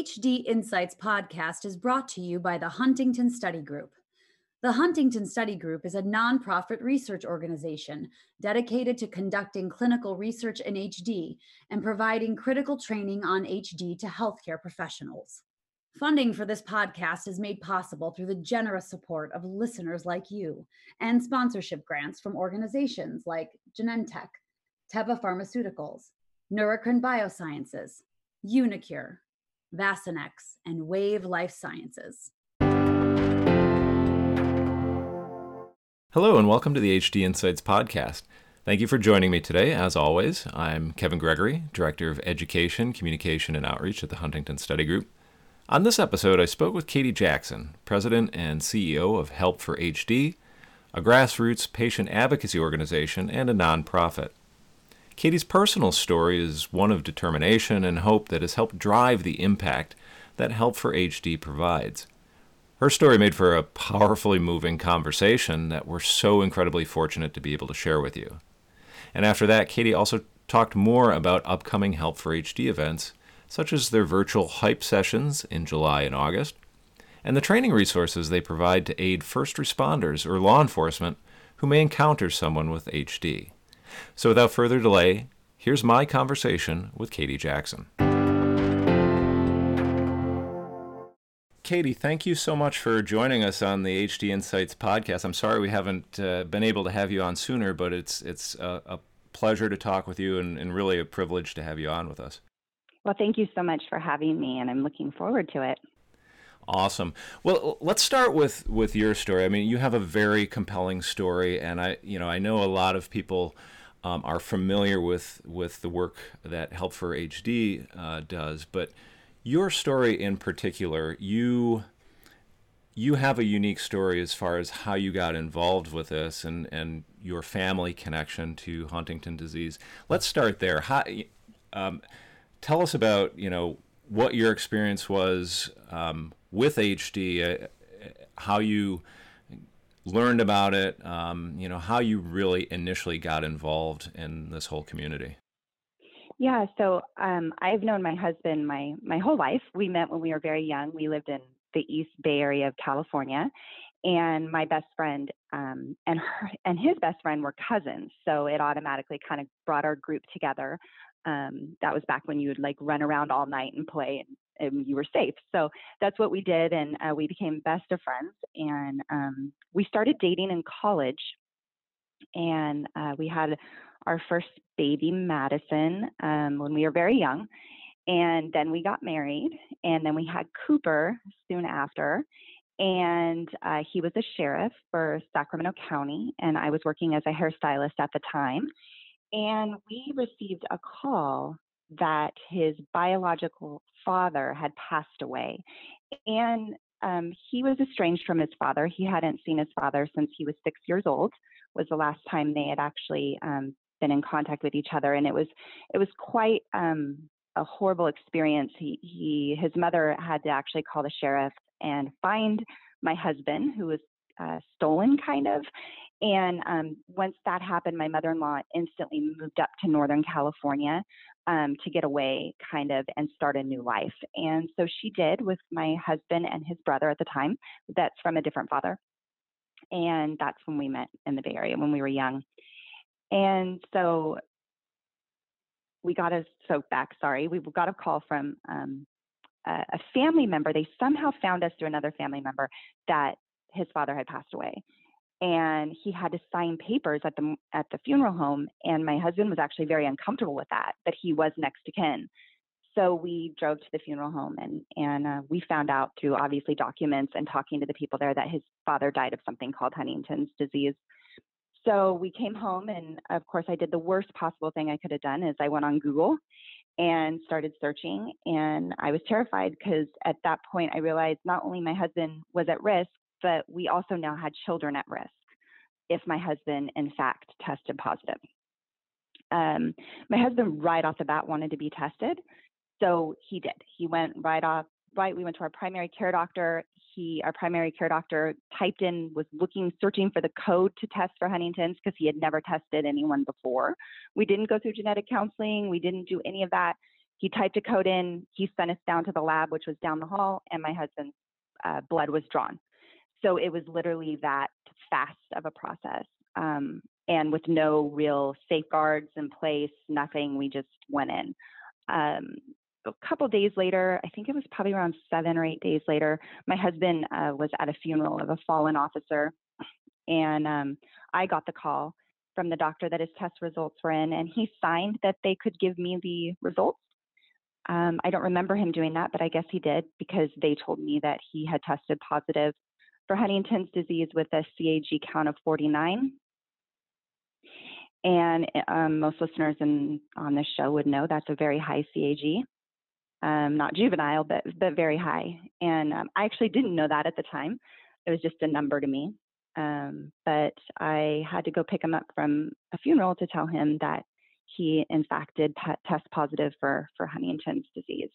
HD Insights podcast is brought to you by the Huntington Study Group. The Huntington Study Group is a nonprofit research organization dedicated to conducting clinical research in HD and providing critical training on HD to healthcare professionals. Funding for this podcast is made possible through the generous support of listeners like you and sponsorship grants from organizations like Genentech, Teva Pharmaceuticals, Neurocrine Biosciences, uniQure, Vaccinex, and Wave Life Sciences. Hello, and welcome to the HD Insights podcast. Thank you for joining me today. As always, I'm Kevin Gregory, Director of Education, Communication, and Outreach at the Huntington Study Group. On this episode, I spoke with Katie Jackson, President and CEO of Help for HD, a grassroots patient advocacy organization and a nonprofit. Katie's personal story is one of determination and hope that has helped drive the impact that Help for HD provides. Her story made for a powerfully moving conversation that we're so incredibly fortunate to be able to share with you. And after that, Katie also talked more about upcoming Help for HD events such as their virtual hype sessions in July and August, and the training resources they provide to aid first responders or law enforcement who may encounter someone with HD. So, without further delay, here's my conversation with Katie Jackson. Katie, thank you so much for joining us on the HD Insights podcast. I'm sorry we haven't uh, been able to have you on sooner, but it's it's a, a pleasure to talk with you and, and really a privilege to have you on with us. Well, thank you so much for having me, and I'm looking forward to it. Awesome. Well, let's start with with your story. I mean, you have a very compelling story, and I, you know, I know a lot of people um, are familiar with with the work that Help for HD uh, does, but your story in particular, you you have a unique story as far as how you got involved with this and and your family connection to Huntington disease. Let's start there. How, um, tell us about you know what your experience was um, with HD, uh, how you learned about it, um, you know how you really initially got involved in this whole community. Yeah, so um, I've known my husband my my whole life. We met when we were very young. We lived in the East Bay area of California, and my best friend um, and her and his best friend were cousins. So it automatically kind of brought our group together um, that was back when you would like run around all night and play and, and you were safe. So that's what we did. And uh, we became best of friends. And um, we started dating in college. And uh, we had our first baby, Madison, um, when we were very young. And then we got married. And then we had Cooper soon after. And uh, he was a sheriff for Sacramento County. And I was working as a hairstylist at the time and we received a call that his biological father had passed away. And um, he was estranged from his father. He hadn't seen his father since he was six years old. Was the last time they had actually um, been in contact with each other, and it was it was quite um, a horrible experience. He he his mother had to actually call the sheriff and find my husband, who was uh, stolen, kind of, and um, once that happened, my mother in law instantly moved up to Northern California um, to get away, kind of, and start a new life. And so she did with my husband and his brother at the time, that's from a different father. And that's when we met in the Bay Area when we were young. And so we got a, so back, sorry, we got a call from um, a, a family member. They somehow found us through another family member that his father had passed away and he had to sign papers at the at the funeral home and my husband was actually very uncomfortable with that that he was next to kin. So we drove to the funeral home and and uh, we found out through obviously documents and talking to the people there that his father died of something called huntington's disease. So we came home and of course i did the worst possible thing i could have done is i went on google and started searching and i was terrified because at that point i realized not only my husband was at risk but we also now had children at risk if my husband, in fact, tested positive. Um, my husband, right off the bat, wanted to be tested. So he did. He went right off, right. We went to our primary care doctor. He, our primary care doctor, typed in, was looking, searching for the code to test for Huntington's because he had never tested anyone before. We didn't go through genetic counseling. We didn't do any of that. he typed a code in, he sent us down to the lab, which was down the hall, and my husband's uh, blood was drawn. So it was literally that fast of a process. Um, and with no real safeguards in place, nothing, we just went in. Um, a couple days later, I think it was probably around seven or eight days later, my husband uh, was at a funeral of a fallen officer. And um, I got the call from the doctor that his test results were in, and he signed that they could give me the results. Um, I don't remember him doing that, but I guess he did because they told me that he had tested positive for Huntington's disease with a CAG count of 49. And um, most listeners in, on this show would know that's a very high CAG, um, not juvenile, but but very high. And um, I actually didn't know that at the time. It was just a number to me. Um, but I had to go pick him up from a funeral to tell him that he, in fact, did test positive for for Huntington's disease.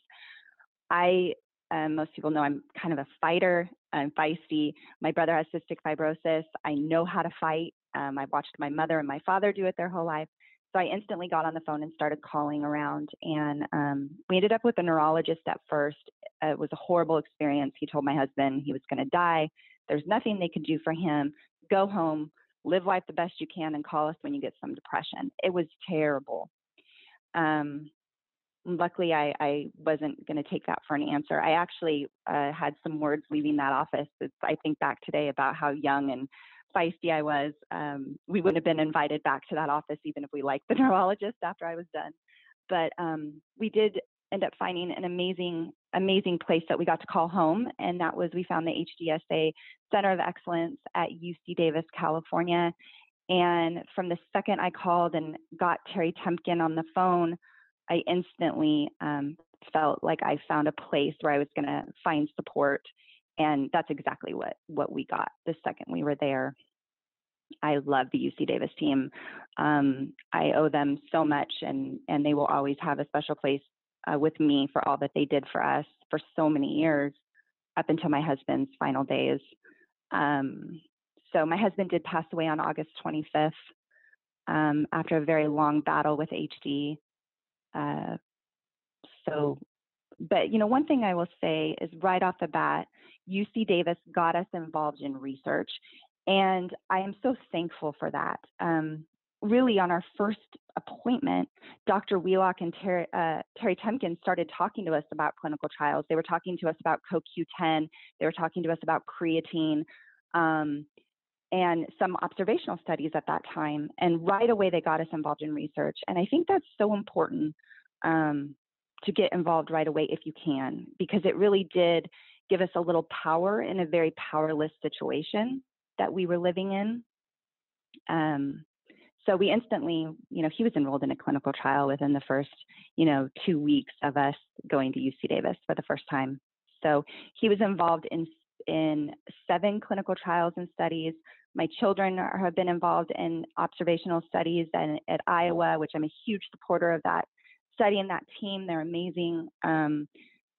I um, most people know I'm kind of a fighter. I'm feisty. My brother has cystic fibrosis. I know how to fight. Um, I've watched my mother and my father do it their whole life. So I instantly got on the phone and started calling around. And um, we ended up with a neurologist at first. It was a horrible experience. He told my husband he was going to die. There's nothing they could do for him. Go home, live life the best you can, and call us when you get some depression. It was terrible. Um, luckily, I, I wasn't going to take that for an answer. I actually uh, had some words leaving that office. It's, I think back today about how young and feisty I was. Um, we wouldn't have been invited back to that office even if we liked the neurologist after I was done. But um, we did end up finding an amazing, amazing place that we got to call home, and that was we found the HDSA Center of Excellence at UC Davis, California. And from the second I called and got Terry Tempkin on the phone, I instantly um, felt like I found a place where I was going to find support, and that's exactly what what we got the second we were there. I love the UC Davis team. Um, I owe them so much, and and they will always have a special place uh, with me for all that they did for us for so many years, up until my husband's final days. Um, so my husband did pass away on August 25th um, after a very long battle with HD. Uh, so, but you know, one thing I will say is right off the bat, UC Davis got us involved in research, and I am so thankful for that. Um, really on our first appointment, Dr. Wheelock and Terry, uh, Terry Tempkin started talking to us about clinical trials. They were talking to us about CoQ10. They were talking to us about creatine um, and some observational studies at that time. And right away, they got us involved in research. And I think that's so important um, to get involved right away if you can, because it really did give us a little power in a very powerless situation that we were living in. Um, so we instantly, you know, he was enrolled in a clinical trial within the first, you know, two weeks of us going to UC Davis for the first time. So he was involved in in seven clinical trials and studies. My children are, have been involved in observational studies and at Iowa, which I'm a huge supporter of that study and that team. They're amazing. Um,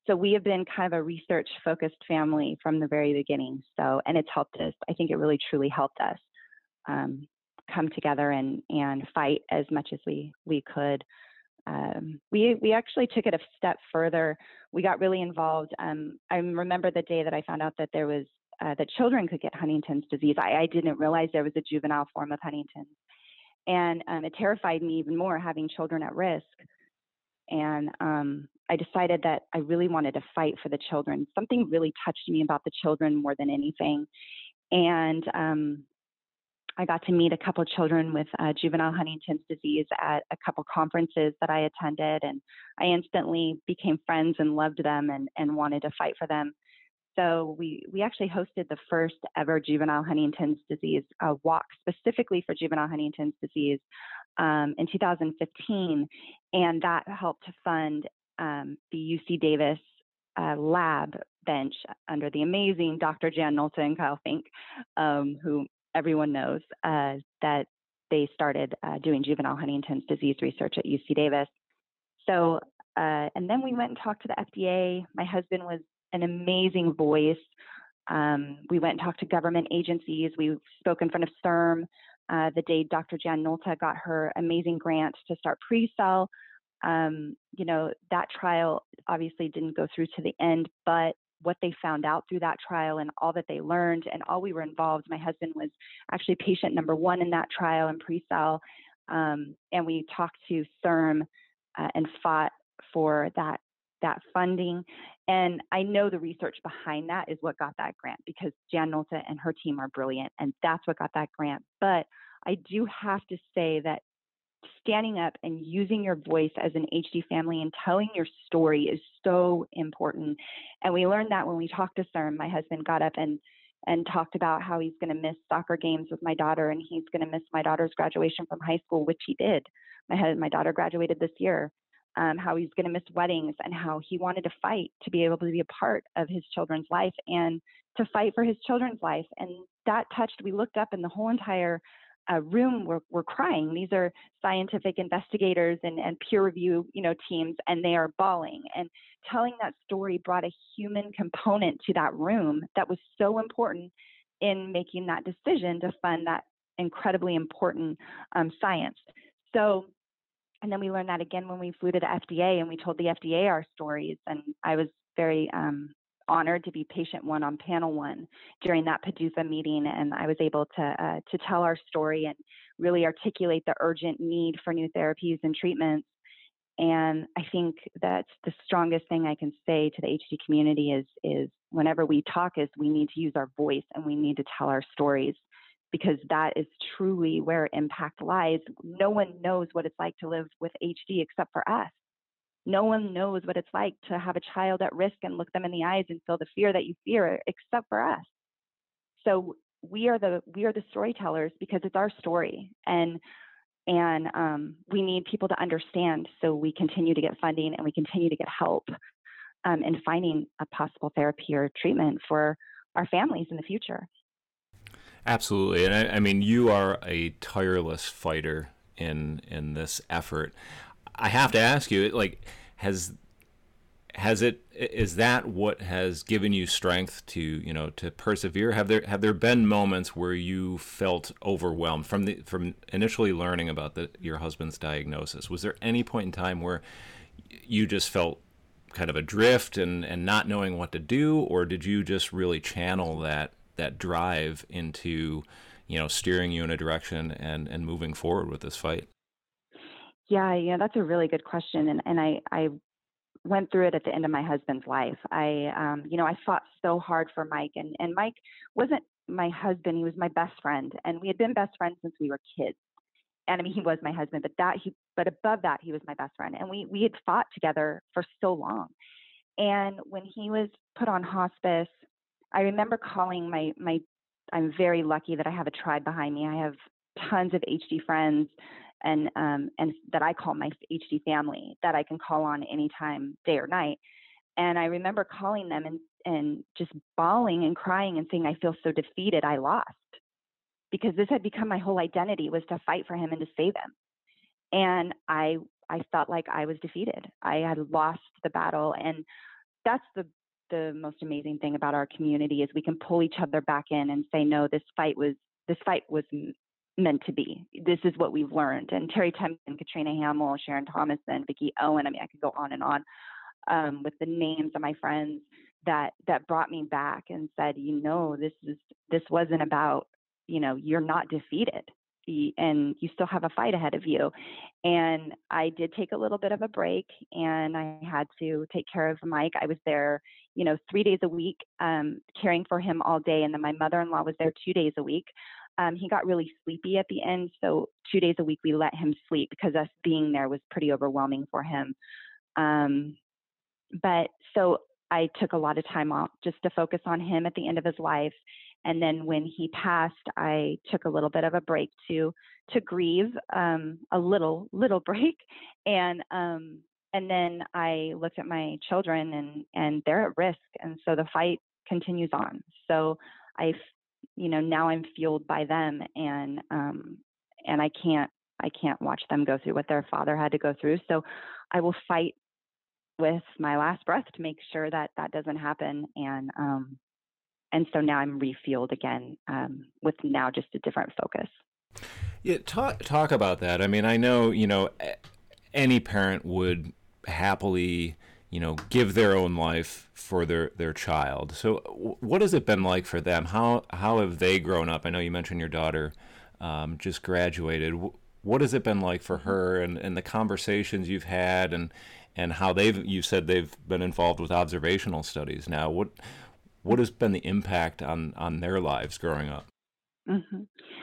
so we have been kind of a research focused family from the very beginning. So, and it's helped us. I think it really truly helped us. Um, come together and and fight as much as we we could. Um, we we actually took it a step further. We got really involved. Um, I remember the day that I found out that there was uh, that children could get Huntington's disease. I, I, didn't realize there was a juvenile form of Huntington's, and um, it terrified me even more having children at risk. And um, I decided that I really wanted to fight for the children. Something really touched me about the children more than anything. And um, I got to meet a couple of children with uh, juvenile Huntington's disease at a couple conferences that I attended, and I instantly became friends and loved them and, and wanted to fight for them. So we we actually hosted the first ever juvenile Huntington's disease uh, walk specifically for juvenile Huntington's disease um, in 2015, and that helped to fund um, the UC Davis uh, lab bench under the amazing Dr. Jan Nolta and Kyle Fink, um, who everyone knows uh, that they started uh, doing juvenile Huntington's disease research at UC Davis. So, uh, and then we went and talked to the FDA. My husband was an amazing voice. Um, we went and talked to government agencies. We spoke in front of CIRM uh, the day Dr. Jan Nolta got her amazing grant to start PreCell. Um, you know, that trial obviously didn't go through to the end, but what they found out through that trial and all that they learned and all we were involved. My husband was actually patient number one in that trial in pre-cell, um, and we talked to CIRM uh, and fought for that that funding. And I know the research behind that is what got that grant because Jan Nolta and her team are brilliant, and that's what got that grant. But I do have to say that standing up and using your voice as an HD family and telling your story is so important. And we learned that when we talked to CIRM. My husband got up and and talked about how he's going to miss soccer games with my daughter and he's going to miss my daughter's graduation from high school, which he did. My my daughter graduated this year. Um, how he's going to miss weddings and how he wanted to fight to be able to be a part of his children's life and to fight for his children's life. And that touched. We looked up and the whole entire uh, room were, were crying. These are scientific investigators and, and peer review, you know, teams, and they are bawling. And telling that story brought a human component to that room that was so important in making that decision to fund that incredibly important um, science. So, and then we learned that again when we flew to the FDA and we told the FDA our stories. And I was very um, honored to be patient one on panel one during that PDUFA meeting, and I was able to uh, to tell our story and really articulate the urgent need for new therapies and treatments. And I think that's the strongest thing I can say to the HD community is is whenever we talk is we need to use our voice and we need to tell our stories because that is truly where impact lies. No one knows what it's like to live with HD except for us. No one knows what it's like to have a child at risk and look them in the eyes and feel the fear that you fear, except for us. So we are the we are the storytellers because it's our story, and and um, we need people to understand. So we continue to get funding and we continue to get help um, in finding a possible therapy or treatment for our families in the future. Absolutely, and I, I mean you are a tireless fighter in in this effort. I have to ask you, like, has has it is that what has given you strength to you know to persevere have there have there been moments where you felt overwhelmed from the from initially learning about the your husband's diagnosis was there any point in time where you just felt kind of adrift and and not knowing what to do or did you just really channel that that drive into you know steering you in a direction and and moving forward with this fight yeah, yeah, that's a really good question, and and I I went through it at the end of my husband's life. I um, you know I fought so hard for Mike, and and Mike wasn't my husband; he was my best friend, and we had been best friends since we were kids. And I mean, he was my husband, but that he but above that, he was my best friend, and we we had fought together for so long. And when he was put on hospice, I remember calling my my. I'm very lucky that I have a tribe behind me. I have tons of HD friends and um, and that I call my HD family that I can call on anytime, day or night. And I remember calling them and and just bawling and crying and saying, I feel so defeated. I lost because this had become my whole identity was to fight for him and to save him. And I I felt like I was defeated. I had lost the battle, and that's the the most amazing thing about our community is we can pull each other back in and say, no, this fight was this fight was meant to be. This is what we've learned. And Terry Tempkin, Katrina Hamill, Sharon Thomason, Vicki Owen. I mean, I could go on and on um, with the names of my friends that that brought me back and said, you know, this is this wasn't about, you know, you're not defeated and you still have a fight ahead of you. And I did take a little bit of a break and I had to take care of Mike. I was there, you know, three days a week, um, caring for him all day. And then my mother in law was there two days a week. Um, he got really sleepy at the end, so two days a week we let him sleep because us being there was pretty overwhelming for him. Um, but so I took a lot of time off just to focus on him at the end of his life. And then when he passed, I took a little bit of a break to to grieve, um, a little little break, and um, and then I looked at my children and and they're at risk, and so the fight continues on. So I you know now i'm fueled by them and um and i can't i can't watch them go through what their father had to go through. So i will fight with my last breath to make sure that that doesn't happen. And um and so now i'm refueled again um with now just a different focus. Yeah talk talk about that. I mean i know you know any parent would happily you know give their own life for their their child. So what has it been like for them? How how have they grown up? I know you mentioned your daughter um, just graduated. What has it been like for her and, and the conversations you've had and and how they've you said they've been involved with observational studies now? What what has been the impact on on their lives growing up? Mm-hmm.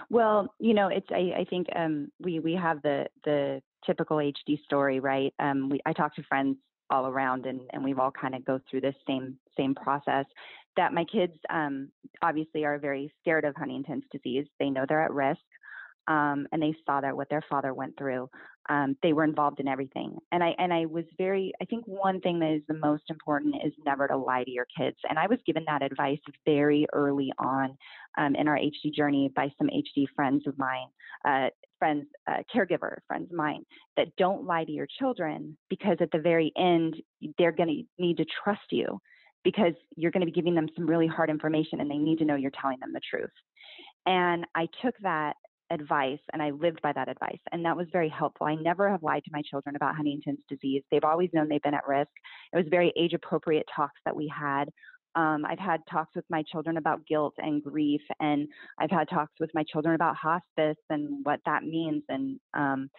well you know it's i, I think um, we we have the the typical hd story right? Um, we, i talk to friends all around and, and we've all kind of go through this same same process that my kids um, obviously are very scared of huntington's disease. They know they're at risk um, and they saw that what their father went through. Um, they were involved in everything, and I and I was very. I think one thing that is the most important is never to lie to your kids. And I was given that advice very early on um, in our HD journey by some HD friends of mine, uh, friends, uh, caregiver friends of mine, that don't lie to your children because at the very end they're going to need to trust you because you're going to be giving them some really hard information and they need to know you're telling them the truth. And I took that advice and I lived by that advice. And that was very helpful. I never have lied to my children about Huntington's disease. They've always known they've been at risk. It was very age appropriate talks that we had. Um, I've had talks with my children about guilt and grief, and I've had talks with my children about hospice and what that means. And um,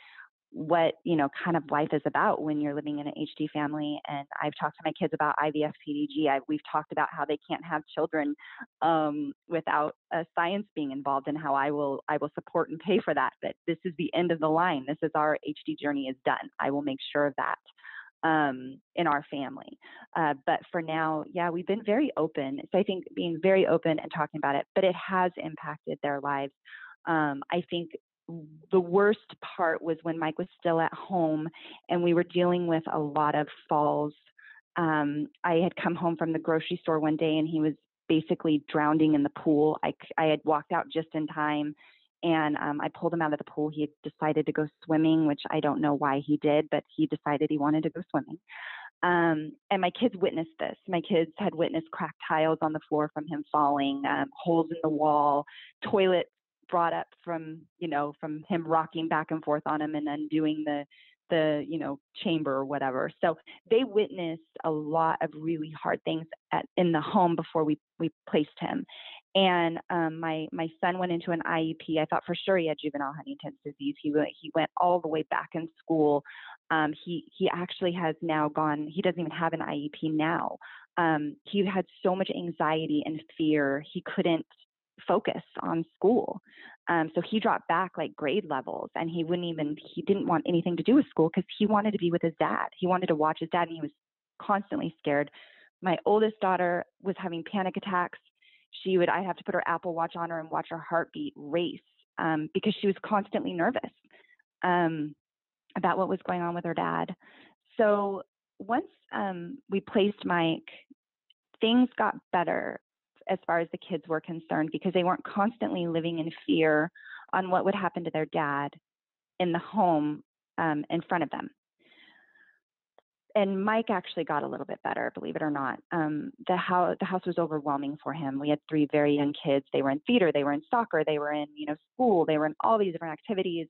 what you know kind of life is about when you're living in an HD family. And I've talked to my kids about IVF PDG. I've, we've talked about how they can't have children um, without science being involved, and how I will I will support and pay for that. But this is the end of the line. This is our HD journey is done. I will make sure of that. Um, in our family. Uh, but for now, yeah, we've been very open. So I think being very open and talking about it, but it has impacted their lives. Um, I think the worst part was when Mike was still at home and we were dealing with a lot of falls. Um, I had come home from the grocery store one day and he was basically drowning in the pool. I, I had walked out just in time and um, I pulled him out of the pool. He had decided to go swimming, which I don't know why he did, but he decided he wanted to go swimming. Um, and my kids witnessed this. My kids had witnessed cracked tiles on the floor from him falling, um, holes in the wall, toilet brought up from you know from him rocking back and forth on him and then doing the the you know chamber or whatever so they witnessed a lot of really hard things at, in the home before we we placed him and um, my my son went into an IEP. I thought for sure he had juvenile Huntington's disease. He went he went all the way back in school. Um, he he actually has now gone. He doesn't even have an IEP now. Um, he had so much anxiety and fear. He couldn't focus on school. Um, so he dropped back like grade levels and he wouldn't even, he didn't want anything to do with school because he wanted to be with his dad. He wanted to watch his dad and he was constantly scared. My oldest daughter was having panic attacks. She would, I'd have to put her Apple Watch on her and watch her heartbeat race um, because she was constantly nervous um, about what was going on with her dad. So once um, we placed Mike, things got better as far as the kids were concerned because they weren't constantly living in fear on what would happen to their dad in the home um, in front of them. And Mike actually got a little bit better, believe it or not. Um, the house the house was overwhelming for him. We had three very young kids. They were in theater, they were in soccer, they were in you know school, they were in all these different activities,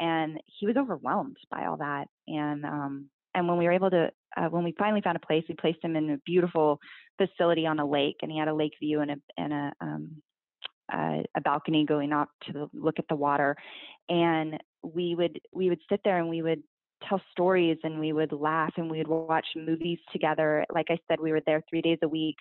and he was overwhelmed by all that. And um, and when we were able to uh, when we finally found a place, we placed him in a beautiful facility on a lake, and he had a lake view and a and a um, uh, a balcony going up to look at the water. And we would we would sit there and we would tell stories and we would laugh and we would watch movies together. Like I said, we were there three days a week.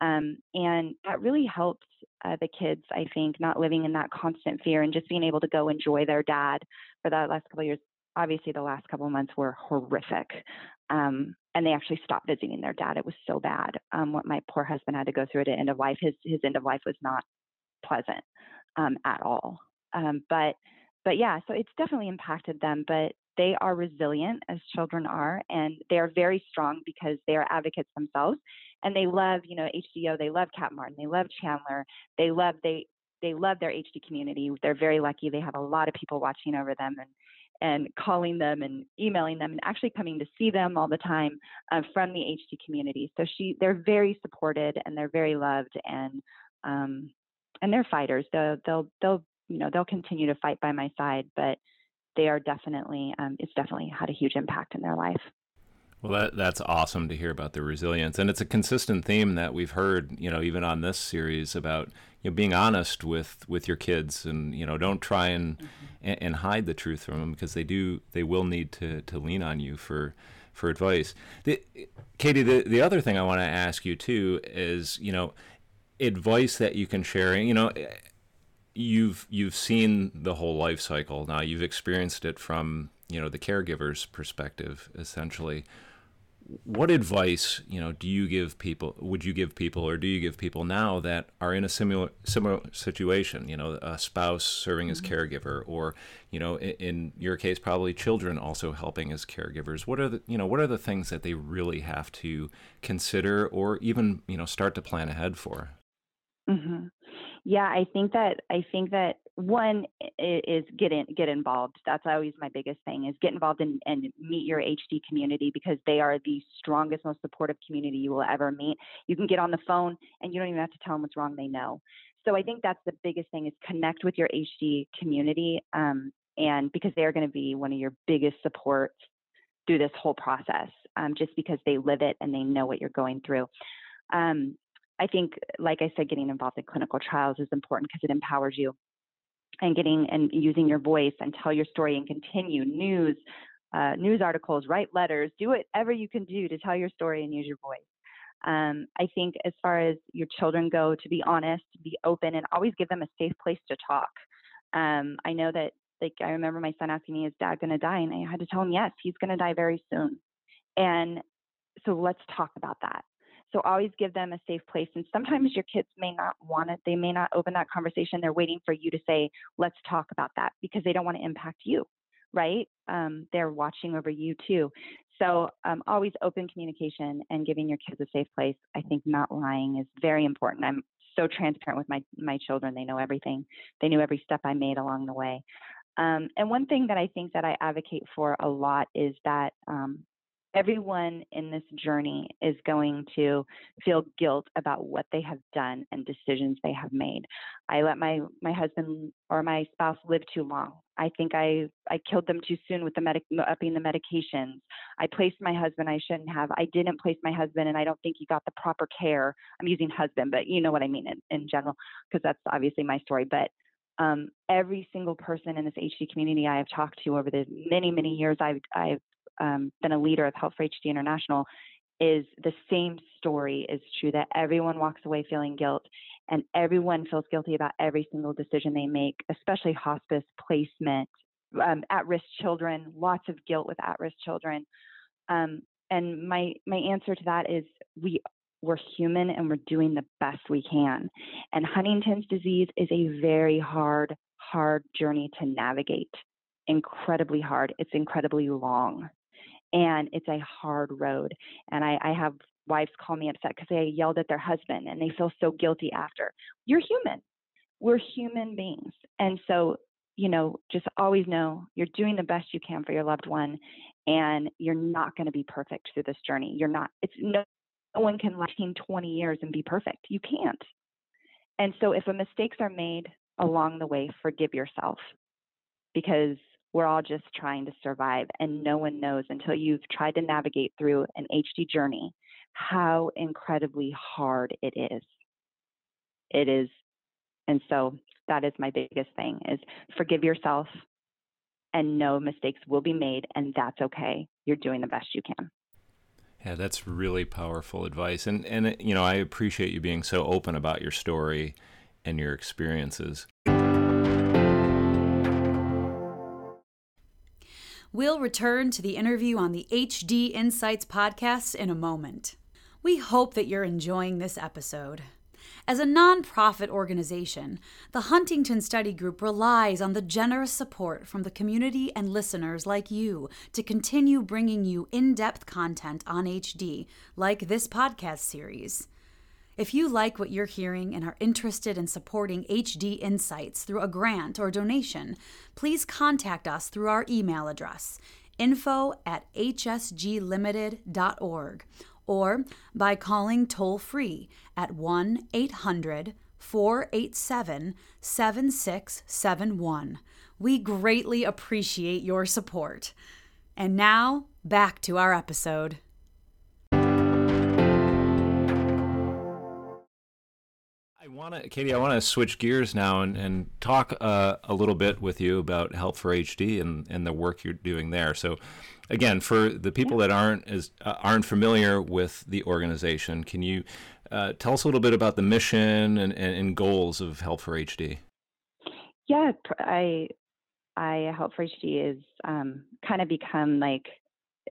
Um, and that really helped uh, the kids, I think, not living in that constant fear and just being able to go enjoy their dad for that last couple of years. Obviously, the last couple of months were horrific. Um, and they actually stopped visiting their dad. It was so bad. Um, what my poor husband had to go through at the end of life. His his end of life was not pleasant um, at all. Um, but but yeah, so it's definitely impacted them. But they are resilient as children are, and they are very strong because they are advocates themselves, and they love you know HDO, They love Cat Martin. They love Chandler. They love they they love their HD community. They're very lucky. They have a lot of people watching over them and and calling them and emailing them and actually coming to see them all the time uh, from the HD community. So she, they're very supported and they're very loved and um, and they're fighters. They'll they'll they'll you know they'll continue to fight by my side. But they are definitely um, it's definitely had a huge impact in their life. Well, that, that's awesome to hear about the resilience, and it's a consistent theme that we've heard, you know, even on this series about you know being honest with with your kids, and you know, don't try and mm-hmm. and, hide the truth from them because they do they will need to to lean on you for for advice. The, Katie, the the other thing I want to ask you too is you know advice that you can share. You know, you've you've seen the whole life cycle now. You've experienced it from you know the caregiver's perspective, essentially what advice you know do you give people would you give people or do you give people now that are in a similar similar situation you know a spouse serving as mm-hmm. caregiver or you know in, in, your case probably children also helping as caregivers what are the you know what are the things that they really have to consider or even you know start to plan ahead for mm-hmm. Yeah i think that i think that one is get in get involved. That's always my biggest thing is get involved and, and meet your hd community because they are the strongest most supportive community you will ever meet. You can get on the phone and you don't even have to tell them what's wrong they know. So i think that's the biggest thing is connect with your hd community um, and because they're going to be one of your biggest supports through this whole process um, just because they live it and they know what you're going through. Um, I think, like I said, getting involved in clinical trials is important because it empowers you and getting and using your voice and tell your story and continue news uh, news articles write letters do whatever you can do to tell your story and use your voice. Um, i think as far as your children go to be honest be open and always give them a safe place to talk. Um, i know that like i remember my son asking me is dad going to die? And i had to tell him yes he's going to die very soon. And so let's talk about that so always give them a safe place. And sometimes your kids may not want it. They may not open that conversation. They're waiting for you to say, let's talk about that because they don't want to impact you, right? Um, they're watching over you too. So um, always open communication and giving your kids a safe place. I think not lying is very important. I'm so transparent with my, my children. They know everything. They knew every step I made along the way. Um, and one thing that I think that I advocate for a lot is that um, everyone in this journey is going to feel guilt about what they have done and decisions they have made. I let my my husband or my spouse live too long. I think I I killed them too soon with the medic upping the medications. I placed my husband I shouldn't have. I didn't place my husband and I don't think he got the proper care. I'm using husband, but you know what I mean in, in general because that's obviously my story, but um, every single person in this HD community I have talked to over the many, many years I've, I've um, been a leader of Help for HD International is the same story is true that everyone walks away feeling guilt and everyone feels guilty about every single decision they make, especially hospice placement, um, at-risk children, lots of guilt with at-risk children. Um, and my my answer to that is we we're human and we're doing the best we can. And Huntington's disease is a very hard, hard journey to navigate. Incredibly hard. It's incredibly long and it's a hard road. And I, I have wives call me upset because they yelled at their husband and they feel so guilty after. You're human. We're human beings. And so, you know, just always know you're doing the best you can for your loved one and you're not going to be perfect through this journey. You're not, it's no, no one can last 20 years and be perfect. You can't. And so if mistakes are made along the way, forgive yourself because we're all just trying to survive and no one knows until you've tried to navigate through an HD journey how incredibly hard it is. It is and so that is my biggest thing is forgive yourself and know mistakes will be made and that's okay. You're doing the best you can. Yeah, that's really powerful advice. And and you know, I appreciate you being so open about your story and your experiences. We'll return to the interview on the HD Insights podcast in a moment. We hope that you're enjoying this episode. As a nonprofit organization, the Huntington Study Group relies on the generous support from the community and listeners like you to continue bringing you in depth content on HD, like this podcast series. If you like what you're hearing and are interested in supporting HD Insights through a grant or donation, please contact us through our email address, info at hsglimited.org, or by calling toll free at 1 800 487 7671. We greatly appreciate your support. And now, back to our episode. Want to, Katie, I want to switch gears now and, and talk uh, a little bit with you about Help for HD and, and the work you're doing there. So, again, for the people that aren't as uh, aren't familiar with the organization, can you uh, tell us a little bit about the mission and, and, and goals of Help for HD? Yeah, I I Help for HD is um, kind of become like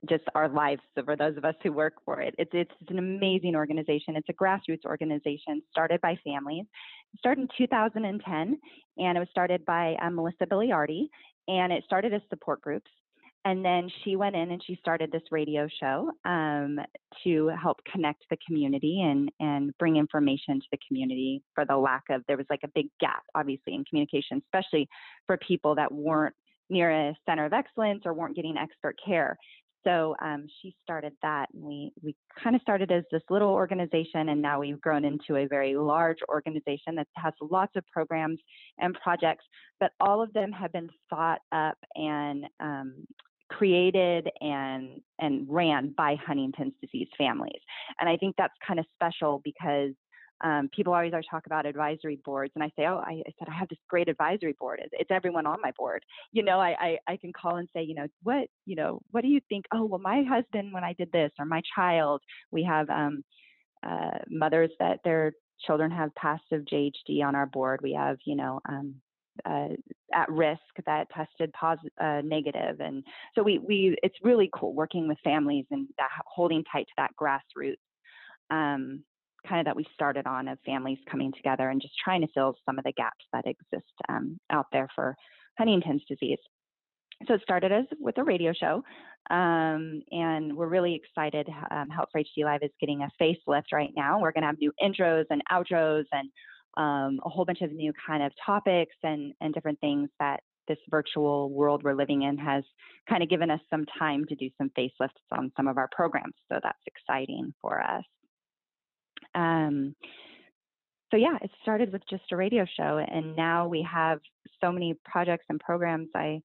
just our lives for those of us who work for it. It's, it's an amazing organization. It's a grassroots organization started by families. It started in 2010, and it was started by um, Melissa Biliardi, and it started as support groups. And then she went in and she started this radio show um, to help connect the community and, and bring information to the community for the lack of, there was like a big gap, obviously, in communication, especially for people that weren't near a center of excellence or weren't getting expert care. So um, she started that, and we we kind of started as this little organization, and now we've grown into a very large organization that has lots of programs and projects. But all of them have been thought up and um, created and and ran by Huntington's disease families, and I think that's kind of special because um, people always are talk about advisory boards, and I say, oh, I, I, said I have this great advisory board. It's, everyone on my board. You know, I, I, I can call and say, you know, what you know, what do you think? Oh, well, my husband when I did this, or my child. We have um, uh, mothers that their children have passive JHD on our board. We have, you know, um, uh, at risk that tested positive, uh, negative, and so we we it's really cool working with families and that, holding tight to that grassroots. Um, kind of that we started on of families coming together and just trying to fill some of the gaps that exist um, out there for Huntington's disease. So it started as with a radio show, um, and we're really excited. Um, Help for HD Live is getting a facelift right now. We're going to have new intros and outros and um, a whole bunch of new kind of topics and and different things that this virtual world we're living in has kind of given us some time to do some facelifts on some of our programs. So that's exciting for us. Um, so yeah, it started with just a radio show, and now we have so many projects and programs. I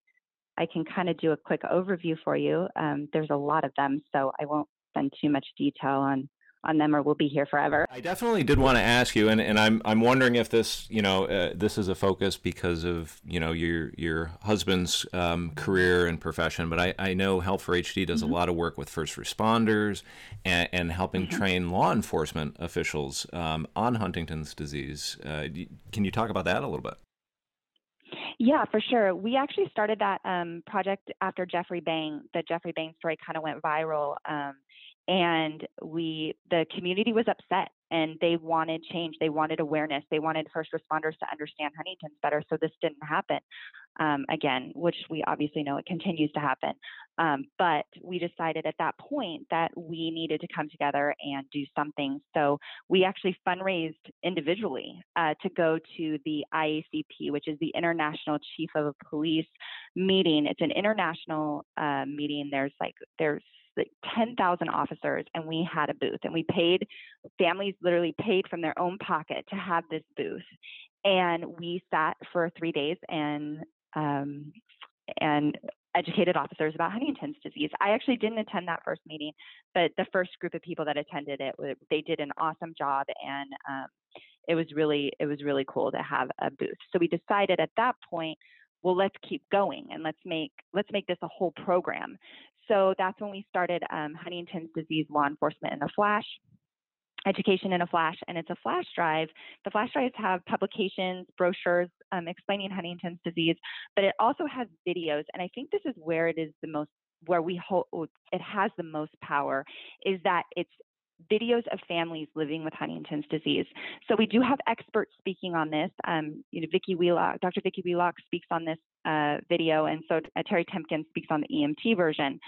I can kind of do a quick overview for you. Um, there's a lot of them, so I won't spend too much detail on on them or we'll be here forever. I definitely did want to ask you, and, and I'm I'm wondering if this you know uh, this is a focus because of you know your your husband's um, career and profession, but I, I know Help for HD does mm-hmm. a lot of work with first responders and, and helping mm-hmm. train law enforcement officials um, on Huntington's disease. Uh, can you talk about that a little bit? Yeah, for sure. We actually started that um, project after Jeffrey Bang. The Jeffrey Bang story kind of went viral um, and we the community was upset and they wanted change they wanted awareness they wanted first responders to understand huntington's better so this didn't happen um, again which we obviously know it continues to happen um, but we decided at that point that we needed to come together and do something so we actually fundraised individually uh, to go to the iacp which is the international chief of police meeting. It's an international uh, meeting. There's like there's like 10,000 officers and we had a booth and we paid families literally paid from their own pocket to have this booth and we sat for three days and um, and educated officers about Huntington's disease. I actually didn't attend that first meeting, but the first group of people that attended it, they did an awesome job, and um, it was really it was really cool to have a booth. So we decided at that point, well, let's keep going and let's make let's make this a whole program. So that's when we started um, Huntington's disease law enforcement in a flash education in a flash and it's a flash drive the flash drives have publications brochures um, explaining huntington's disease but it also has videos and i think this is where it is the most where we hope it has the most power is that it's videos of families living with Huntington's disease. So we do have experts speaking on this. Um, you know, Wheelock, Dr. Vicki Wheelock speaks on this uh, video, and so uh, Terry Tempkin speaks on the EMT version.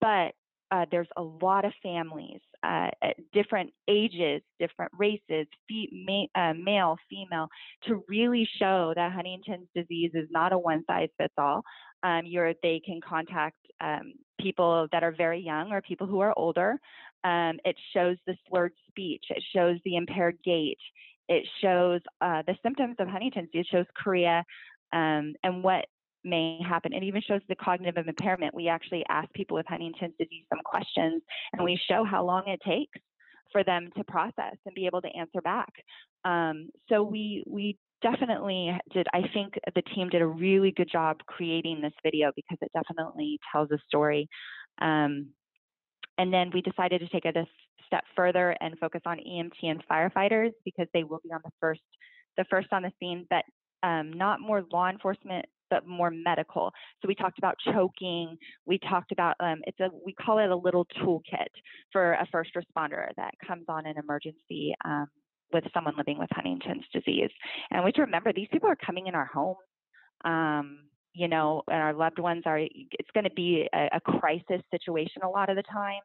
But uh, there's a lot of families uh, at different ages, different races, fe- ma- uh, male, female, to really show that Huntington's disease is not a one size fits all. Um, they can contact um, people that are very young or people who are older. Um, it shows the slurred speech. It shows the impaired gait. It shows uh, the symptoms of Huntington's. It shows chorea um, and what may happen. It even shows the cognitive impairment. We actually ask people with Huntington's disease some questions, and we show how long it takes for them to process and be able to answer back. Um, so we we definitely did. I think the team did a really good job creating this video because it definitely tells a story. Um, and then we decided to take it a step further and focus on EMT and firefighters because they will be on the first the first on the scene, but um, not more law enforcement but more medical. So we talked about choking. We talked about um, it's a we call it a little toolkit for a first responder that comes on an emergency um, with someone living with Huntington's disease. And we have to remember these people are coming in our home. Um, you know, and our loved ones are. It's going to be a, a crisis situation a lot of the time.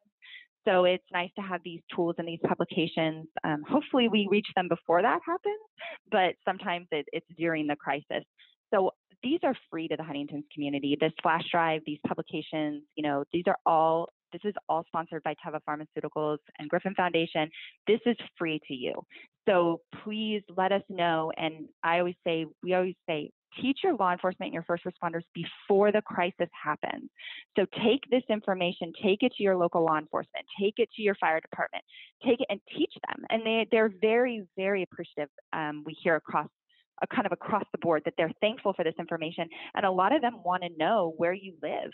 So it's nice to have these tools and these publications. Um, hopefully, we reach them before that happens, but sometimes it, it's during the crisis. So these are free to the Huntington's community. This flash drive, these publications, you know, these are all this is all sponsored by Teva Pharmaceuticals and Griffin Foundation. This is free to you. So please let us know. And I always say, we always say, teach your law enforcement and your first responders before the crisis happens. So take this information, take it to your local law enforcement, take it to your fire department, take it and teach them. And they, they're very, very appreciative. Um, we hear across a kind of across the board that they're thankful for this information. And a lot of them want to know where you live.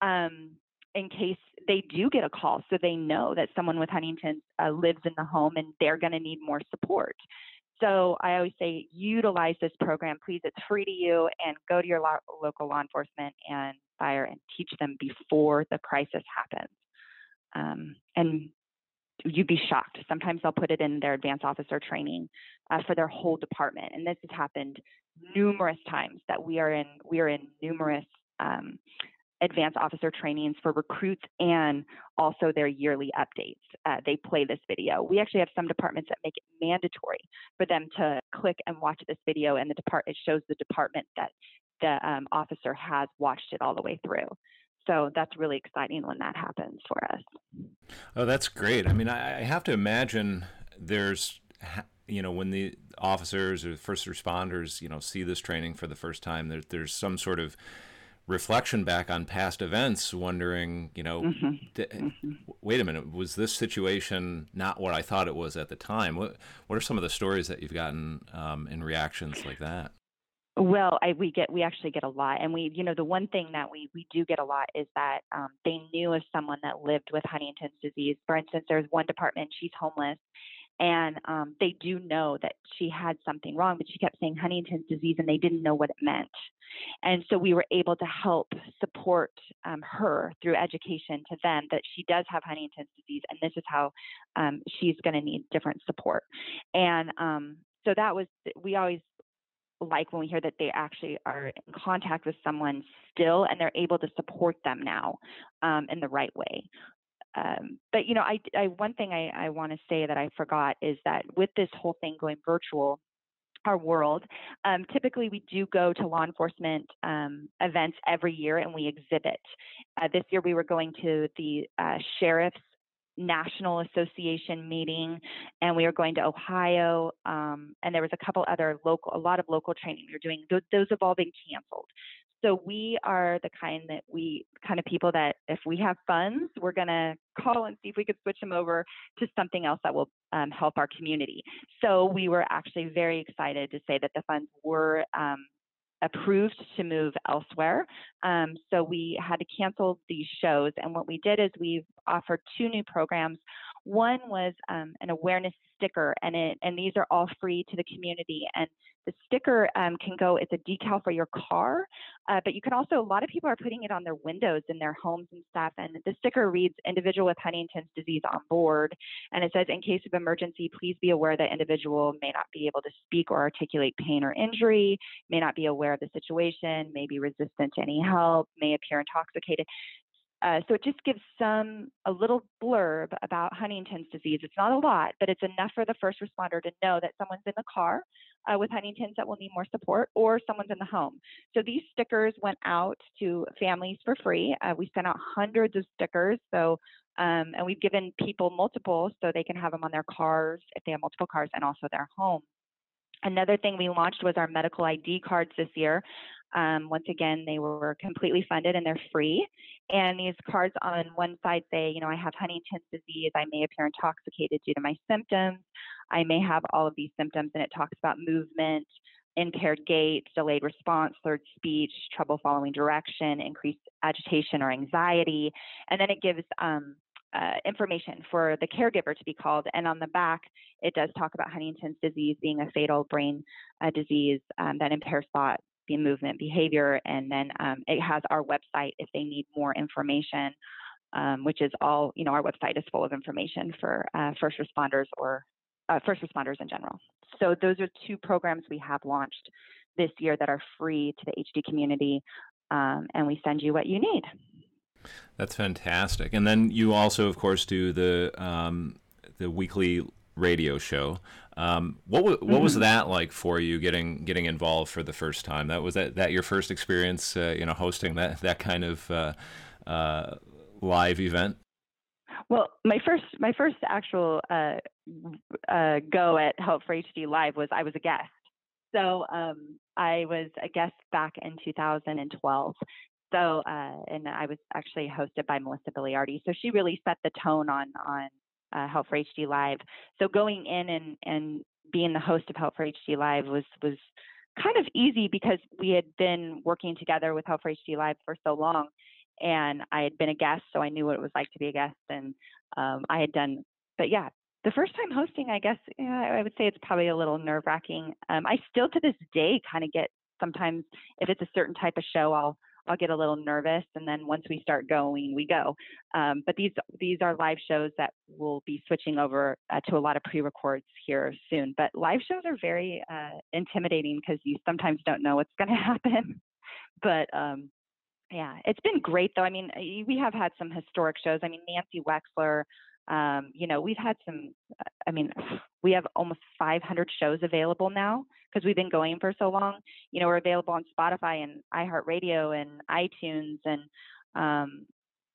Um, in case they do get a call, so they know that someone with Huntington uh, lives in the home and they're going to need more support. So I always say utilize this program, please. It's free to you, and go to your lo- local law enforcement and fire and teach them before the crisis happens. Um, and you'd be shocked. Sometimes they'll put it in their advanced officer training uh, for their whole department, and this has happened numerous times. That we are in we are in numerous um, advanced officer trainings for recruits and also their yearly updates. Uh, they play this video. We actually have some departments that make it mandatory for them to click and watch this video, and the depart it shows the department that the um, officer has watched it all the way through so that's really exciting when that happens for us. Oh, that's great. I mean, I, have to imagine there's, you know, when the officers or first responders, you know, see this training for the first time, there, there's some sort of reflection back on past events, wondering, you know, mm-hmm. D- mm-hmm. wait a minute, was this situation not what I thought it was at the time? What What are some of the stories that you've gotten um, in reactions like that? Well, I, we get we actually get a lot, and we you know the one thing that we we do get a lot is that um, they knew of someone that lived with Huntington's disease. For instance, there's one department she's homeless, and um, they do know that she had something wrong, but she kept saying Huntington's disease, and they didn't know what it meant. And so we were able to help support um, her through education to them that she does have Huntington's disease, and this is how um, she's going to need different support. And um, so that was we always like when we hear that they actually are in contact with someone still and they're able to support them now um, in the right way. Um, but you know, I, I one thing I, I want to say that I forgot is that with this whole thing going virtual, our world. Um, typically, we do go to law enforcement um, events every year and we exhibit. Uh, this year, we were going to the uh, sheriff's national association meeting and we were going to ohio um, and there was a couple other local a lot of local training we were doing those, those have all been canceled so we are the kind that we kind of people that if we have funds we're going to call and see if we could switch them over to something else that will um, help our community so we were actually very excited to say that the funds were um, approved to move elsewhere. Um, so we had to cancel these shows. And what we did is we've offered two new programs. One was um, an awareness sticker, and it and these are all free to the community. And the sticker um, can go; it's a decal for your car, uh, but you can also. A lot of people are putting it on their windows in their homes and stuff. And the sticker reads "Individual with Huntington's disease on board," and it says, "In case of emergency, please be aware that individual may not be able to speak or articulate pain or injury, may not be aware of the situation, may be resistant to any help, may appear intoxicated." Uh, so it just gives some a little blurb about Huntington's disease. It's not a lot, but it's enough for the first responder to know that someone's in the car uh, with Huntington's that will need more support, or someone's in the home. So these stickers went out to families for free. Uh, we sent out hundreds of stickers. So um, and we've given people multiple so they can have them on their cars if they have multiple cars and also their home. Another thing we launched was our medical ID cards this year. Um, once again, they were completely funded and they're free. And these cards on one side say, you know, I have Huntington's disease. I may appear intoxicated due to my symptoms. I may have all of these symptoms, and it talks about movement, impaired gait, delayed response, third speech, trouble following direction, increased agitation or anxiety. And then it gives um, uh, information for the caregiver to be called. And on the back, it does talk about Huntington's disease being a fatal brain uh, disease um, that impairs thought, the movement, behavior. And then um, it has our website if they need more information. Um, which is all, you know, our website is full of information for uh, first responders or uh, first responders in general. So those are two programs we have launched this year that are free to the HD community, um, and we send you what you need. That's fantastic. And then you also, of course, do the um, the weekly radio show. Um, what was what mm-hmm. was that like for you getting getting involved for the first time? That was that that your first experience, uh, you know, hosting that that kind of uh, uh, live event. Well, my first my first actual uh, uh, go at Help for HD Live was I was a guest. So um, I was a guest back in 2012. So uh, and I was actually hosted by Melissa Biliardi. So she really set the tone on on uh, Help for HD Live. So going in and and being the host of Help for HD Live was was kind of easy because we had been working together with Help for HD Live for so long and I had been a guest, so I knew what it was like to be a guest. And um, I had done, but yeah, the first time hosting, I guess yeah, I would say it's probably a little nerve wracking. Um, I still to this day kind of get sometimes if it's a certain type of show, I'll I'll get a little nervous, and then once we start going, we go. Um, but these these are live shows that will be switching over uh, to a lot of pre-records here soon. But live shows are very uh, intimidating because you sometimes don't know what's going to happen. but um, yeah, it's been great though. I mean, we have had some historic shows. I mean, Nancy Wexler, um, you know, we've had some, I mean, we have almost 500 shows available now because we've been going for so long. You know, we're available on Spotify and iHeartRadio and iTunes and um,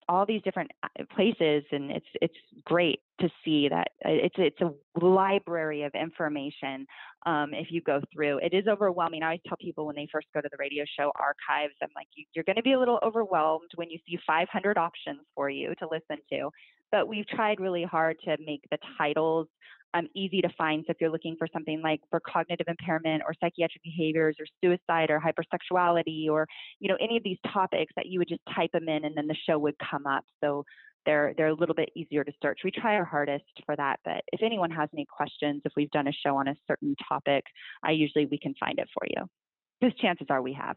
all these different uh, places and it's it's great to see that uh, it's it's a library of information um, if you go through. It is overwhelming. I always tell people when they first go to the radio show archives i'm like you're going to be a little overwhelmed when you see 500 options for you to listen to but we've tried really hard to make the titles um, easy to find. So if you're looking for something like for cognitive impairment or psychiatric behaviors or suicide or hypersexuality or you know any of these topics that you would just type them in and then the show would come up. So they're they're a little bit easier to search. We try our hardest for that, but if anyone has any questions, if we've done a show on a certain topic, I usually we can find it for you. Because chances are we have.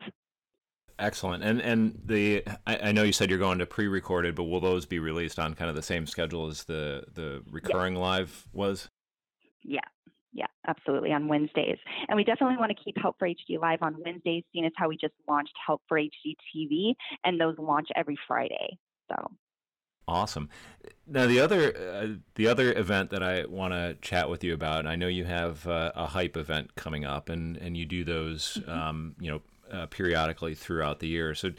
Excellent. And and the I, I, know you said you're going to pre-recorded, but will those be released on kind of the same schedule as the the recurring live was? Yeah. Yeah, absolutely. On Wednesdays. And we definitely want to keep Help for HD live on Wednesdays, seeing as how we just launched Help for HD TV, and those launch every Friday. So Awesome. Now the other uh, the other event that I want to chat with you about, and I know you have uh, a hype event coming up, and and you do those, mm-hmm. um, you know, uh, periodically throughout the year. So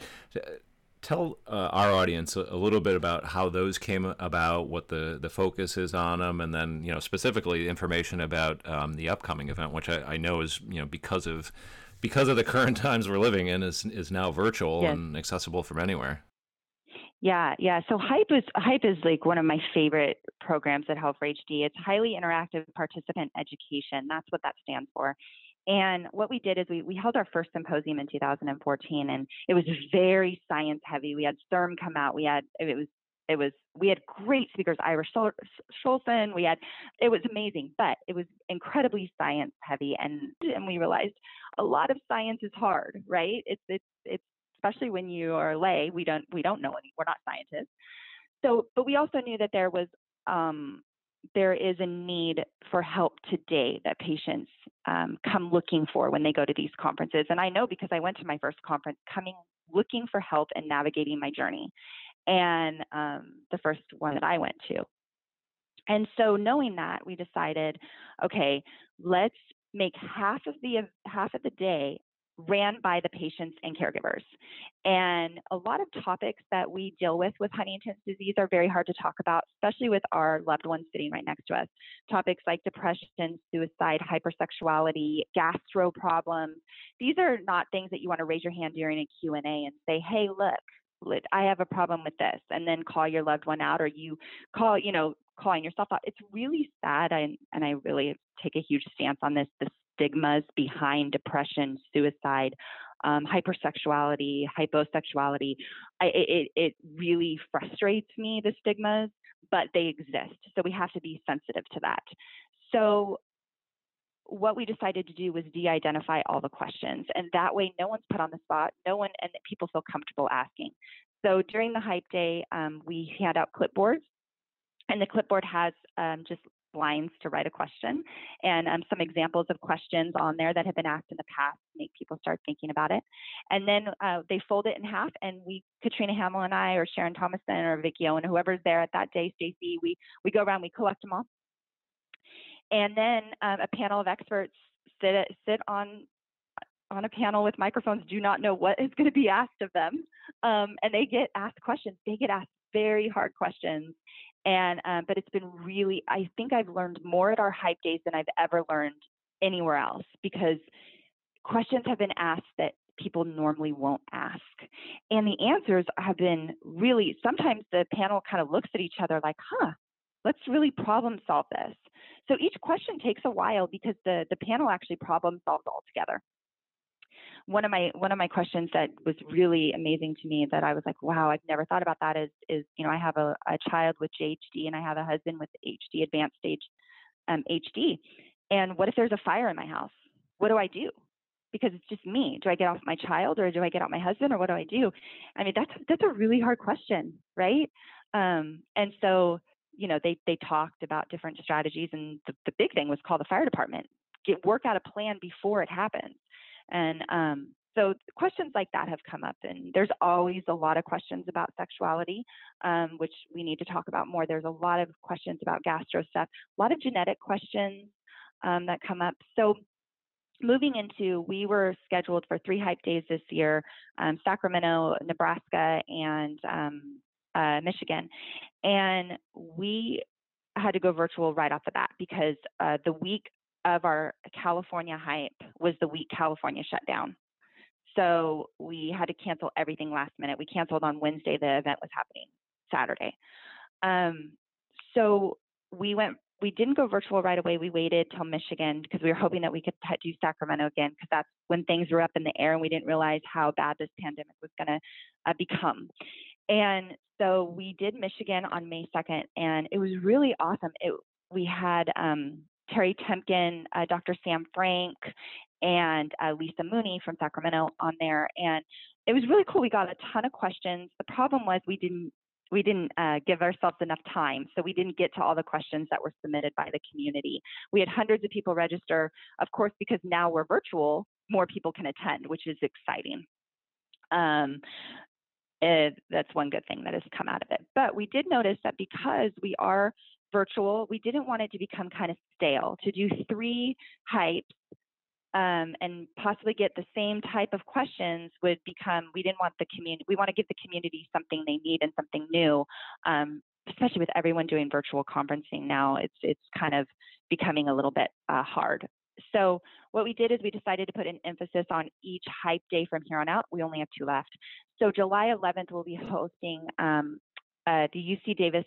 tell uh, our audience a, a, little bit about how those came about, what the, the focus is on them, and then you know specifically information about um, the upcoming event, which I, I, know is you know because of because of the current times we're living in is is now virtual yes. and accessible from anywhere. Yeah, yeah. So Hype is Hype is like one of my favorite programs at Help for HD. It's highly interactive participant education. That's what that stands for. And what we did is we, we held our first symposium in 2014 and it was very science heavy. We had CERM come out. We had, it was, it was, we had great speakers, Ira Shoulson. We had, it was amazing, but it was incredibly science heavy. And, and we realized a lot of science is hard, right? It's, it's, it's, especially when you are lay, we don't, we don't know any, we're not scientists. So, but we also knew that there was um, there is a need for help today that patients um, come looking for when they go to these conferences. And I know because I went to my first conference coming looking for help and navigating my journey, and um, the first one that I went to. And so knowing that, we decided, okay, let's make half of the half of the day ran by the patients and caregivers. And a lot of topics that we deal with with Huntington's disease are very hard to talk about, especially with our loved ones sitting right next to us. Topics like depression, suicide, hypersexuality, gastro problems. These are not things that you want to raise your hand during a Q&A and say, "Hey, look, I have a problem with this," and then call your loved one out or you call, you know, calling yourself out. It's really sad and, and I really take a huge stance on this. The stigmas behind depression, suicide, um, hypersexuality, hyposexuality. I, it, it really frustrates me, the stigmas, but they exist. So we have to be sensitive to that. So what we decided to do was de-identify all the questions and that way no one's put on the spot no one and people feel comfortable asking so during the hype day um, we hand out clipboards and the clipboard has um, just lines to write a question and um, some examples of questions on there that have been asked in the past make people start thinking about it. And then uh, they fold it in half, and we, Katrina Hamill and I, or Sharon Thomason, or Vicki Owen, whoever's there at that day, Stacy, we we go around, we collect them all, and then um, a panel of experts sit sit on on a panel with microphones do not know what is going to be asked of them um, and they get asked questions they get asked very hard questions and um, but it's been really i think i've learned more at our hype days than i've ever learned anywhere else because questions have been asked that people normally won't ask and the answers have been really sometimes the panel kind of looks at each other like huh let's really problem solve this. So each question takes a while because the the panel actually problem solves all together one of my one of my questions that was really amazing to me that I was like, wow, I've never thought about that is is you know I have a, a child with JHD and I have a husband with HD advanced stage um, HD, and what if there's a fire in my house? What do I do? Because it's just me. Do I get off my child or do I get out my husband or what do I do? I mean that's that's a really hard question, right? Um, and so you know they they talked about different strategies and the, the big thing was call the fire department get work out a plan before it happens and um, so questions like that have come up, and there's always a lot of questions about sexuality, um, which we need to talk about more. There's a lot of questions about gastro stuff, a lot of genetic questions um, that come up. So moving into, we were scheduled for three hype days this year, um, Sacramento, Nebraska, and um, uh, Michigan, and we had to go virtual right off the bat because uh, the week of our California hype was the week California shut down. So we had to cancel everything last minute. We canceled on Wednesday. The event was happening Saturday. Um, so we went. We didn't go virtual right away. We waited till Michigan because we were hoping that we could do Sacramento again because that's when things were up in the air and we didn't realize how bad this pandemic was going to uh, become. And so we did Michigan on May 2nd, and it was really awesome. It we had um, Terry Tempkin, uh, Dr. Sam Frank, and uh, Lisa Mooney from Sacramento on there, and it was really cool. We got a ton of questions. The problem was we didn't we didn't uh, give ourselves enough time, so we didn't get to all the questions that were submitted by the community. We had hundreds of people register, of course, because now we're virtual. More people can attend, which is exciting. Um, it, that's one good thing that has come out of it. But we did notice that because we are virtual. We didn't want it to become kind of stale. To do three hypes um, and possibly get the same type of questions would become. We didn't want the community. We want to give the community something they need and something new. Um, especially with everyone doing virtual conferencing now, it's it's kind of becoming a little bit uh, hard. So what we did is we decided to put an emphasis on each hype day from here on out. We only have two left. So July 11th, we'll be hosting um, uh, the UC Davis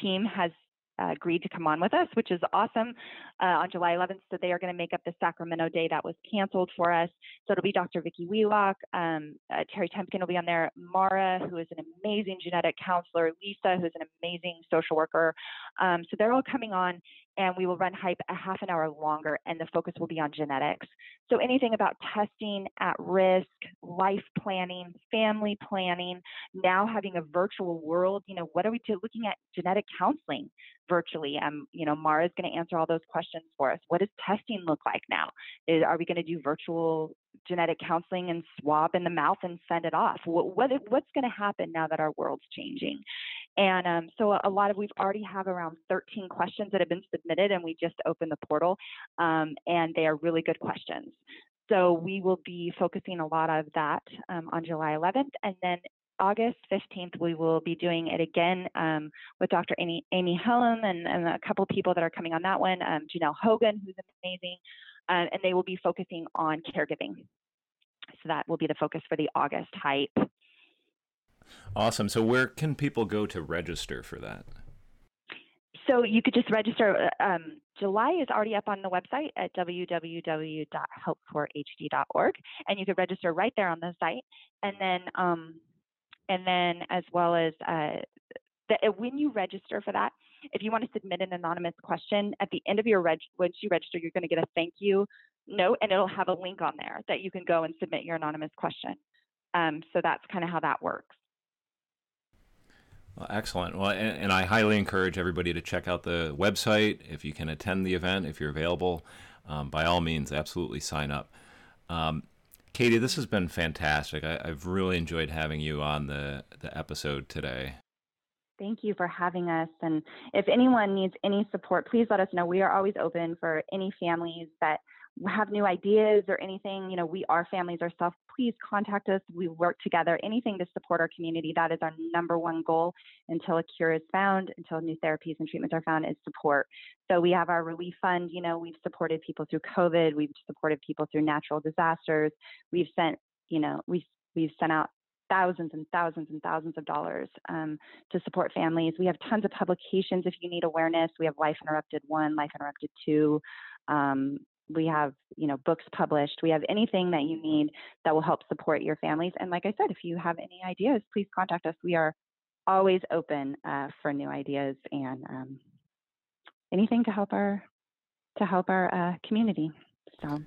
team has uh, agreed to come on with us, which is awesome uh, on July 11th. So they are going to make up the Sacramento day that was canceled for us. So it'll be Dr. Vicki Wheelock, um, uh, Terry Tempkin will be on there, Mara, who is an amazing genetic counselor, Lisa, who's an amazing social worker. Um, so they're all coming on and we will run hype a half an hour longer and the focus will be on genetics. So anything about testing at risk, life planning, family planning, now having a virtual world, you know, what are we to looking at genetic counseling virtually? Um, you know, Mara's going to answer all those questions for us. What does testing look like now? Is, are we going to do virtual genetic counseling and swab in the mouth and send it off? What, what what's going to happen now that our world's changing? And um, so a lot of we've already have around 13 questions that have been submitted, and we just opened the portal, um, and they are really good questions. So we will be focusing a lot of that um, on July 11th. And then August 15th, we will be doing it again um, with Dr. Amy, Amy Helm and, and, a couple people that are coming on that one, um, Janelle Hogan, who's amazing, uh, and they will be focusing on caregiving. So that will be the focus for the August hype. Awesome. So where can people go to register for that? So you could just register. Uh, um, July is already up on the website at www.helpforhd.org, and you could register right there on the site. And then, um, and then as well as uh, the, uh, when you register for that, if you want to submit an anonymous question at the end of your reg, once you register, you're going to get a thank you note, and it'll have a link on there that you can go and submit your anonymous question. Um, so that's kind of how that works. Well, excellent. Well, and, and, I highly encourage everybody to check out the website if you can attend the event, if you're available. Um, by all means, absolutely sign up. Um, Katie, this has been fantastic. I, have really enjoyed having you on the, the episode today. Thank you for having us. And if anyone needs any support, please let us know. We are always open for any families that have new ideas or anything, you know, we are families ourselves, please contact us. We work together. Anything to support our community. That is our number one goal until a cure is found, until new therapies and treatments are found, is support. So we have our relief fund. You know, we've supported people through COVID. We've supported people through natural disasters. We've sent, you know, we've we've sent out thousands and thousands and thousands of dollars um, to support families. We have tons of publications if you need awareness. We have Life Interrupted 1, Life Interrupted 2. Um, we have you know books published we have anything that you need that will help support your families and like i said if you have any ideas please contact us. We are always open uh, for new ideas and um, anything to help our to help our uh, community so.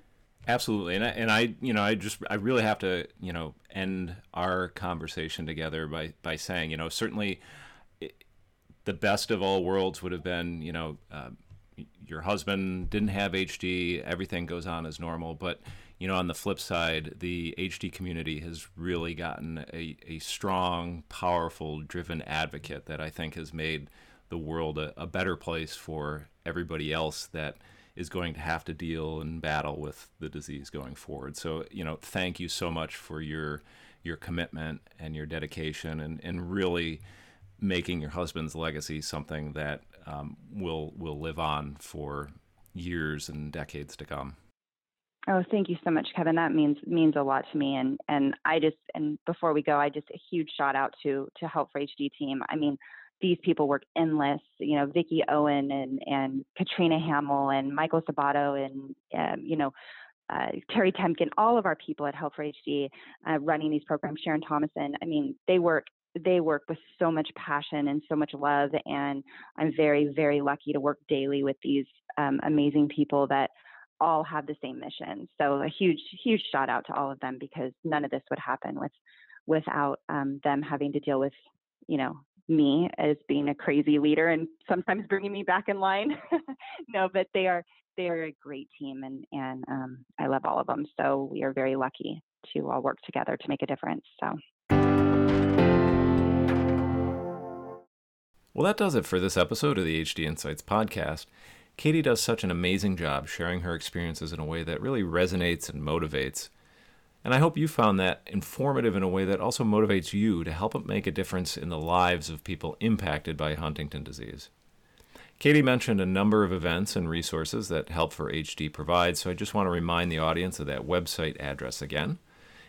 Absolutely and I, and I you know i just i really have to you know end our conversation together by by saying you know certainly it, the best of all worlds would have been you know uh, your husband didn't have HD, everything goes on as normal. But you know, on the flip side, the HD community has really gotten a, a strong, powerful, driven advocate that I think has made the world a, a better place for everybody else that is going to have to deal and battle with the disease going forward. So, you know, thank you so much for your your commitment and your dedication and, and really making your husband's legacy something that um, will will live on for years and decades to come. Oh, thank you so much, Kevin. That means means a lot to me. And and I just and before we go, I just a huge shout out to to Help for HD team. I mean, these people work endless. You know, Vicki Owen and and Katrina Hamill and Michael Sabato and um, you know. Uh, Terry Tempkin, all of our people at Help for HD uh, running these programs, Sharon Thomason. I mean, they work they work with so much passion and so much love. And I'm very, very lucky to work daily with these um, amazing people that all have the same mission. So a huge, huge shout out to all of them because none of this would happen with without um, them having to deal with, you know, me as being a crazy leader and sometimes bringing me back in line. no, but they are they are a great team and and um, I love all of them. So we are very lucky to all work together to make a difference. So. Well, that does it for this episode of the HD Insights podcast. Katie does such an amazing job sharing her experiences in a way that really resonates and motivates. And I hope you found that informative in a way that also motivates you to help make a difference in the lives of people impacted by Huntington disease. Katie mentioned a number of events and resources that Help for HD provides, so I just want to remind the audience of that website address again.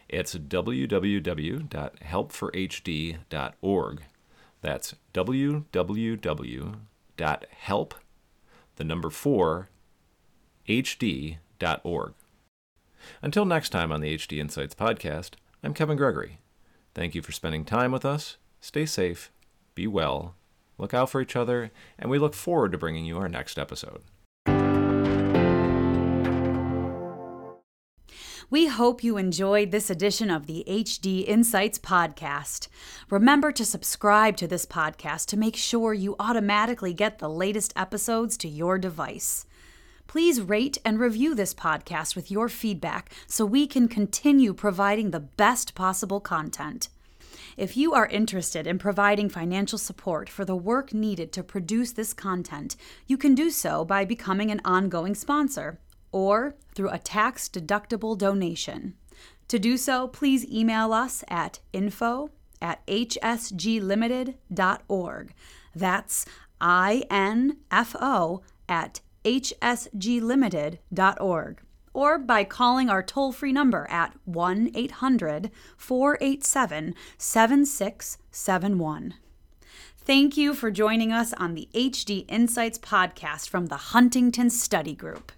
It's www.helpforhd.org. That's www.help, the number 4, hd.org. Until next time on the HD Insights podcast, I'm Kevin Gregory. Thank you for spending time with us. Stay safe, be well, look out for each other, and we look forward to bringing you our next episode. We hope you enjoyed this edition of the HD Insights podcast. Remember to subscribe to this podcast to make sure you automatically get the latest episodes to your device. Please rate and review this podcast with your feedback so we can continue providing the best possible content. If you are interested in providing financial support for the work needed to produce this content, you can do so by becoming an ongoing sponsor or through a tax deductible donation. To do so, please email us at info at hsglimited.org. That's I N F O at hsglimited.org. Or by calling our toll free number at 1 800 487 7671. Thank you for joining us on the HD Insights podcast from the Huntington Study Group.